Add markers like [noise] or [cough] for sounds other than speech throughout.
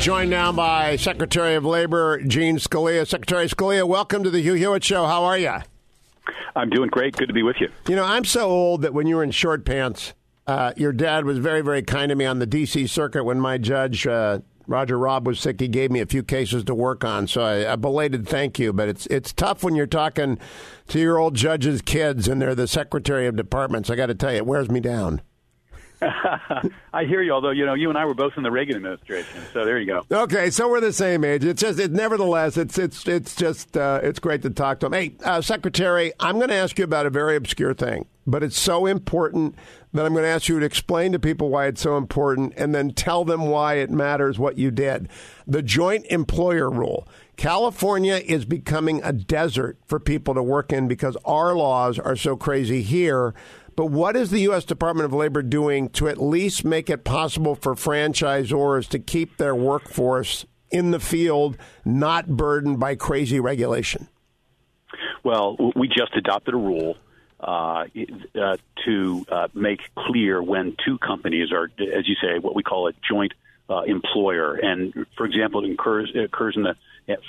Joined now by Secretary of Labor Gene Scalia. Secretary Scalia, welcome to the Hugh Hewitt Show. How are you? I'm doing great. Good to be with you. You know, I'm so old that when you were in short pants, uh, your dad was very, very kind to me on the D.C. circuit when my judge, uh, Roger Robb, was sick. He gave me a few cases to work on. So I, a belated thank you. But it's it's tough when you're talking to your old judge's kids and they're the secretary of departments. I got to tell you, it wears me down. [laughs] I hear you. Although you know, you and I were both in the Reagan administration, so there you go. Okay, so we're the same age. It's just, it, nevertheless, it's it's it's just uh, it's great to talk to him. Hey, uh, Secretary, I'm going to ask you about a very obscure thing, but it's so important that I'm going to ask you to explain to people why it's so important, and then tell them why it matters what you did. The joint employer rule. California is becoming a desert for people to work in because our laws are so crazy here. But what is the U.S. Department of Labor doing to at least make it possible for franchisors to keep their workforce in the field, not burdened by crazy regulation? Well, we just adopted a rule uh, uh, to uh, make clear when two companies are, as you say, what we call a joint uh, employer. And for example, it occurs, it occurs in the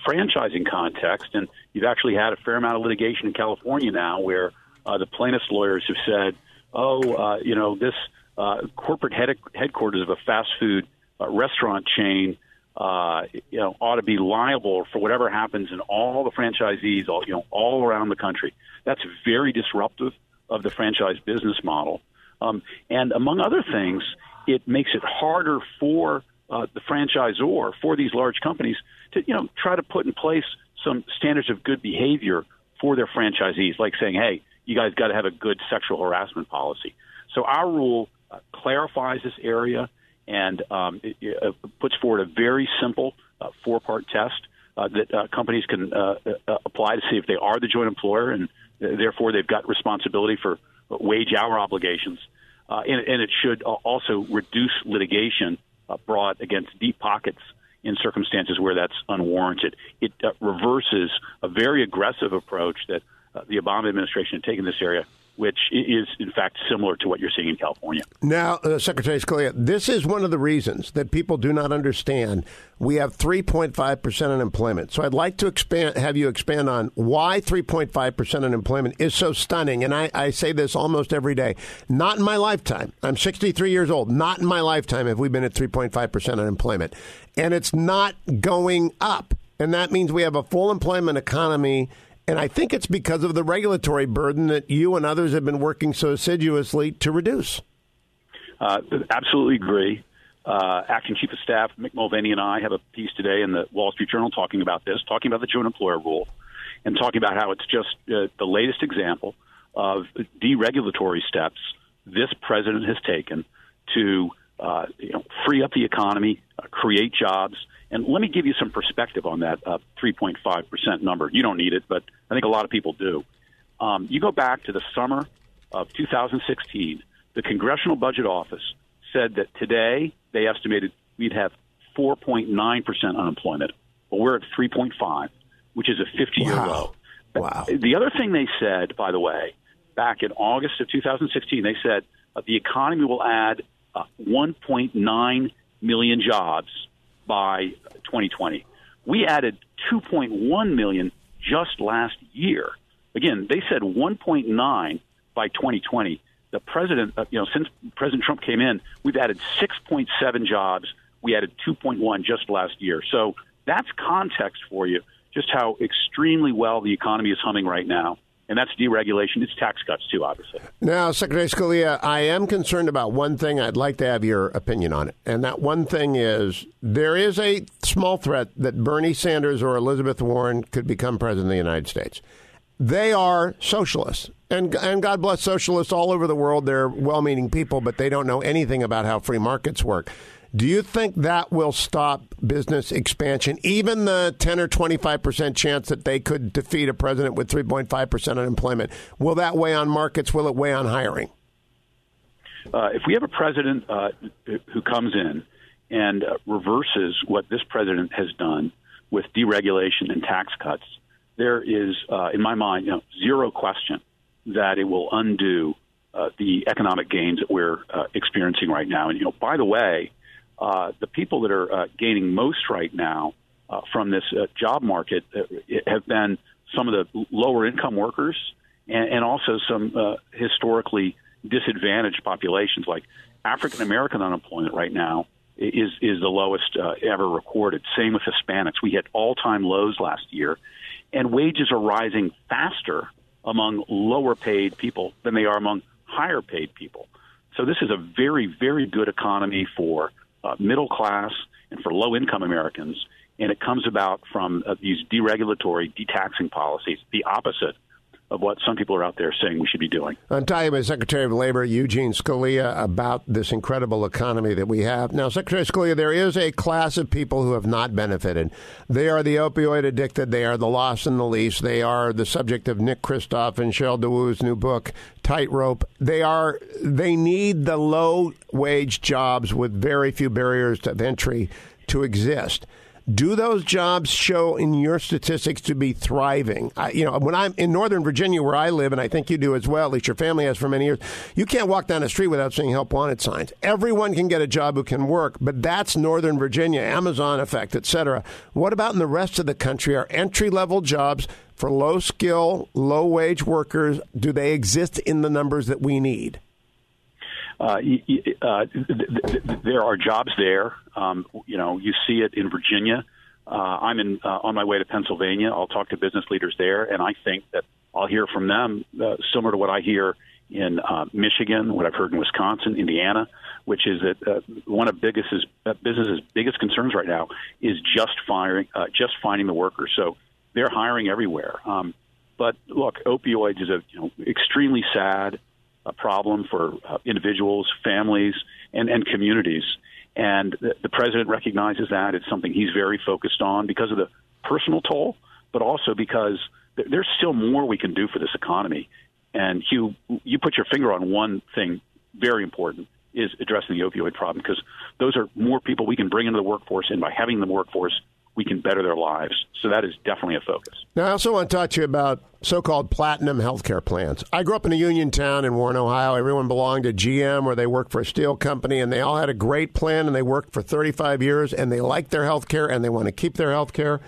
franchising context. And you've actually had a fair amount of litigation in California now where uh, the plaintiffs' lawyers have said, "Oh, uh, you know, this uh, corporate head- headquarters of a fast food uh, restaurant chain, uh, you know, ought to be liable for whatever happens in all the franchisees, all you know, all around the country." That's very disruptive of the franchise business model, um, and among other things, it makes it harder for uh, the franchisor for these large companies to, you know, try to put in place some standards of good behavior for their franchisees, like saying, "Hey." You guys got to have a good sexual harassment policy. So our rule uh, clarifies this area and um, it, it, uh, puts forward a very simple uh, four-part test uh, that uh, companies can uh, apply to see if they are the joint employer, and therefore they've got responsibility for wage hour obligations. And, and, it should also reduce litigation brought against deep pockets in circumstances where that's unwarranted. It reverses a very aggressive approach that uh, the Obama administration had taken this area, which is in fact similar to what you're seeing in California. Now, uh, Secretary Scalia, this is one of the reasons that people do not understand. We have 3.5 percent unemployment. So I'd like to expand, have you expand on why 3.5 percent unemployment is so stunning. And I, I say this almost every day. Not in my lifetime. I'm 63 years old. Not in my lifetime have we been at 3.5 percent unemployment, and it's not going up. And that means we have a full employment economy and I think it's because of the regulatory burden that you and others have been working so assiduously to reduce. Uh, absolutely agree. Uh, Acting Chief of Staff Mick Mulvaney and I have a piece today in the Wall Street Journal talking about this, talking about the joint employer rule, and talking about how it's just uh, the latest example of deregulatory steps this president has taken to uh, you know, free up the economy, uh, create jobs, and let me give you some perspective on that uh, 3.5% number. You don't need it, but I think a lot of people do. Um, you go back to the summer of 2016, the Congressional Budget Office said that today they estimated we'd have 4.9% unemployment. Well, we're at 3.5, which is a 50 year wow. low. Wow. The other thing they said, by the way, back in August of 2016, they said uh, the economy will add uh, 1.9 million jobs by 2020. We added 2.1 million just last year. Again, they said 1.9 by 2020. The president, uh, you know, since President Trump came in, we've added 6.7 jobs. We added 2.1 just last year. So that's context for you, just how extremely well the economy is humming right now and that's deregulation. It's tax cuts too, obviously. Now, Secretary Scalia, I am concerned about one thing. I'd like to have your opinion on it, and that one thing is there is a small threat that Bernie Sanders or Elizabeth Warren could become president of the United States. They are socialists, and and God bless socialists all over the world. They're well-meaning people, but they don't know anything about how free markets work. Do you think that will stop business expansion? Even the 10 or 25% chance that they could defeat a president with 3.5% unemployment, will that weigh on markets? Will it weigh on hiring? Uh, if we have a president uh, who comes in and uh, reverses what this president has done with deregulation and tax cuts, there is, uh, in my mind, you know, zero question that it will undo uh, the economic gains that we're uh, experiencing right now. And you know, by the way, uh, the people that are uh, gaining most right now uh, from this uh, job market uh, have been some of the lower income workers and, and also some uh, historically disadvantaged populations like African American unemployment right now is is the lowest uh, ever recorded. Same with Hispanics. We hit all time lows last year, and wages are rising faster among lower paid people than they are among higher paid people. So this is a very very good economy for uh, middle class and for low income Americans. And it comes about from uh, these deregulatory, detaxing policies, the opposite of what some people are out there saying we should be doing. I'm talking with Secretary of Labor Eugene Scalia about this incredible economy that we have. Now, Secretary Scalia, there is a class of people who have not benefited. They are the opioid addicted. They are the lost and the least. They are the subject of Nick Kristof and Sheryl WuDunn's new book, Tightrope. They are. They need the low wage jobs with very few barriers to entry to exist. Do those jobs show in your statistics to be thriving? I, you know, when I'm in Northern Virginia, where I live, and I think you do as well, at least your family has for many years, you can't walk down the street without seeing help wanted signs. Everyone can get a job who can work, but that's Northern Virginia, Amazon effect, etc. What about in the rest of the country? Are entry level jobs for low skill, low wage workers, do they exist in the numbers that we need? Uh, uh, there are jobs there. Um, you know, you see it in Virginia. Uh, I'm in uh, on my way to Pennsylvania. I'll talk to business leaders there, and I think that I'll hear from them uh, similar to what I hear in uh, Michigan, what I've heard in Wisconsin, Indiana, which is that uh, one of biggest uh, businesses' biggest concerns right now is just firing, uh, just finding the workers. So they're hiring everywhere. Um, but look, opioids is a you know extremely sad a problem for uh, individuals, families, and, and communities. And the, the president recognizes that. It's something he's very focused on because of the personal toll, but also because th- there's still more we can do for this economy. And Hugh, you put your finger on one thing very important is addressing the opioid problem because those are more people we can bring into the workforce, and by having them workforce, we can better their lives. So that is definitely a focus. Now, I also want to talk to you about so-called platinum healthcare plans. I grew up in a union town in Warren, Ohio. Everyone belonged to GM or they worked for a steel company, and they all had a great plan, and they worked for 35 years, and they like their health care, and they want to keep their health care.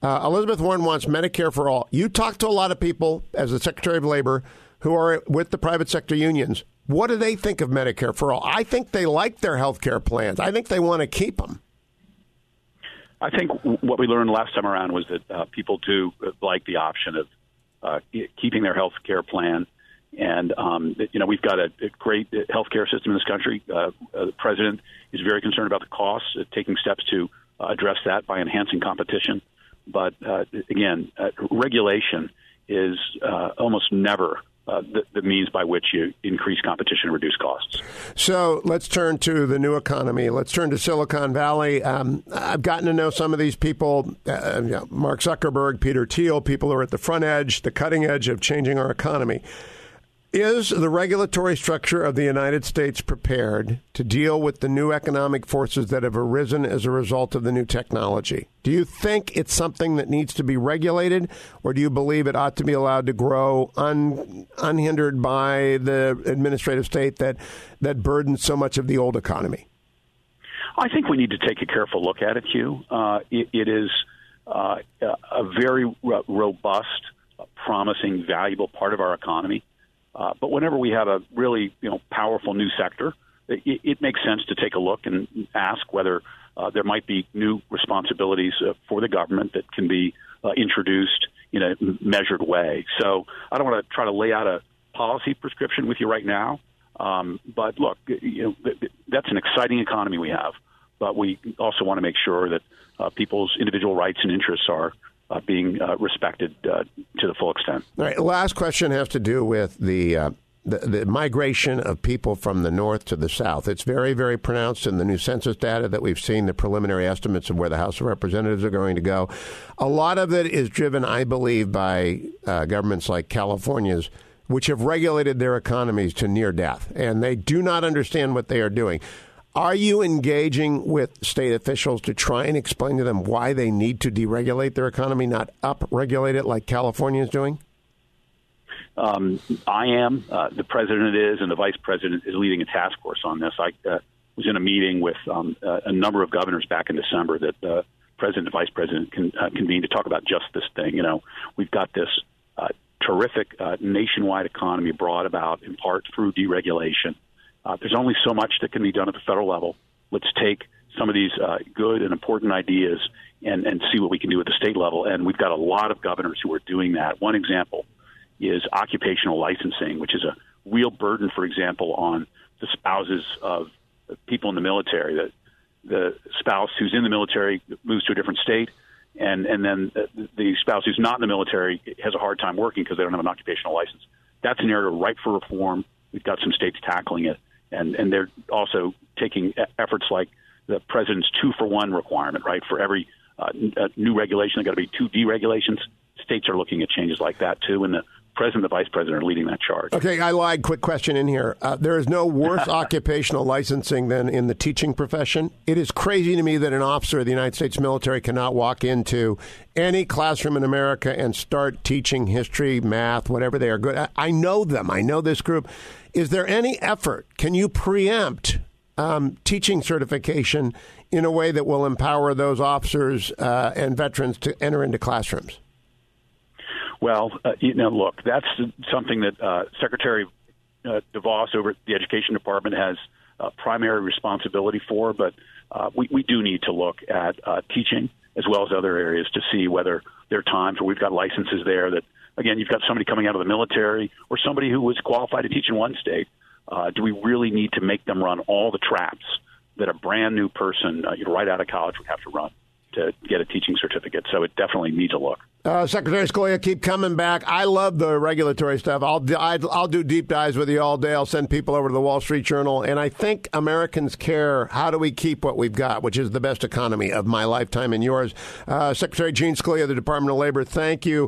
Uh, Elizabeth Warren wants Medicare for all. You talk to a lot of people as the Secretary of Labor who are with the private sector unions. What do they think of Medicare for all? I think they like their health care plans. I think they want to keep them. I think what we learned last time around was that uh, people do like the option of uh, keeping their health care plan. And, um, you know, we've got a, a great health care system in this country. Uh, uh, the president is very concerned about the costs, uh, taking steps to uh, address that by enhancing competition. But uh, again, uh, regulation is uh, almost never uh, the, the, means by which you increase competition and reduce costs. So let's turn to the new economy. Let's turn to Silicon Valley. Um, I've gotten to know some of these people uh, you know, Mark Zuckerberg, Peter Thiel, people who are at the front edge, the cutting edge of changing our economy. Is the regulatory structure of the United States prepared to deal with the new economic forces that have arisen as a result of the new technology? Do you think it's something that needs to be regulated, or do you believe it ought to be allowed to grow un, unhindered by the administrative state that, that burdens so much of the old economy? I think we need to take a careful look at it, Hugh. Uh, it, it is uh, a very robust, promising, valuable part of our economy. Uh, but whenever we have a really you know powerful new sector, it, it makes sense to take a look and ask whether uh, there might be new responsibilities uh, for the government that can be uh, introduced in a measured way. So I don't want to try to lay out a policy prescription with you right now. Um, but look, you know, that's an exciting economy we have. But we also want to make sure that uh, people's individual rights and interests are uh, being uh, respected uh, to the full extent. All right. Last question has to do with the uh, the, the migration of people from the north to the south. It's very, very pronounced in the new census data that we've seen, the preliminary estimates of where the House of Representatives are going to go. A lot of it is driven, I believe, by uh, governments like California's, which have regulated their economies to near death, and they do not understand what they are doing. Are you engaging with state officials to try and explain to them why they need to deregulate their economy, not up-regulate it like California is doing? Um, I am. Uh, the president is, and the vice president is leading a task force on this. I uh, was in a meeting with um, uh, a number of governors back in December that the uh, president and vice president con- uh, convened to talk about just this thing. You know, we've got this uh, terrific nationwide economy brought about in part through deregulation. Uh, there's only so much that can be done at the federal level. Let's take some of these uh, good and important ideas and, and see what we can do at the state level. And we've got a lot of governors who are doing that. One example is occupational licensing, which is a real burden, for example, on the spouses of people in the military. That the spouse who's in the military moves to a different state, and and then the spouse who's not in the military has a hard time working because they don't have an occupational license. That's an area ripe for reform. We've got some states tackling it, and and they're also taking efforts like the president's two for one requirement, right? For every uh, new regulation, there got to be two deregulations. States are looking at changes like that too, and the president and the vice president are leading that charge. Okay, I lied. Quick question in here. Uh, there is no worse [laughs] occupational licensing than in the teaching profession. It is crazy to me that an officer of the United States military cannot walk into any classroom in America and start teaching history, math, whatever they are good at. I know them. I know this group. Is there any effort? Can you preempt um, teaching certification in a way that will empower those officers uh, and veterans to enter into classrooms? Well, uh, you know, look, that's something that uh, Secretary uh, DeVos over at the Education Department has uh, primary responsibility for, but uh, we, we do need to look at teaching as well as other areas to see whether there are times where we've got licenses there that, again, you've got somebody coming out of the military or somebody who was qualified to teach in one state. Uh, do we really need to make them run all the traps that a brand new person, uh, right out of college would have to run? to get a teaching certificate. So it definitely needs a look. Uh, Secretary Scalia, keep coming back. I love the regulatory stuff. I'll I'll do deep dives with you all day. I'll send people over to the Wall Street Journal, and I think Americans care. How do we keep what we've got, which is the best economy of my lifetime and yours? Uh, Secretary Gene Scalia, the Department of Labor. Thank you.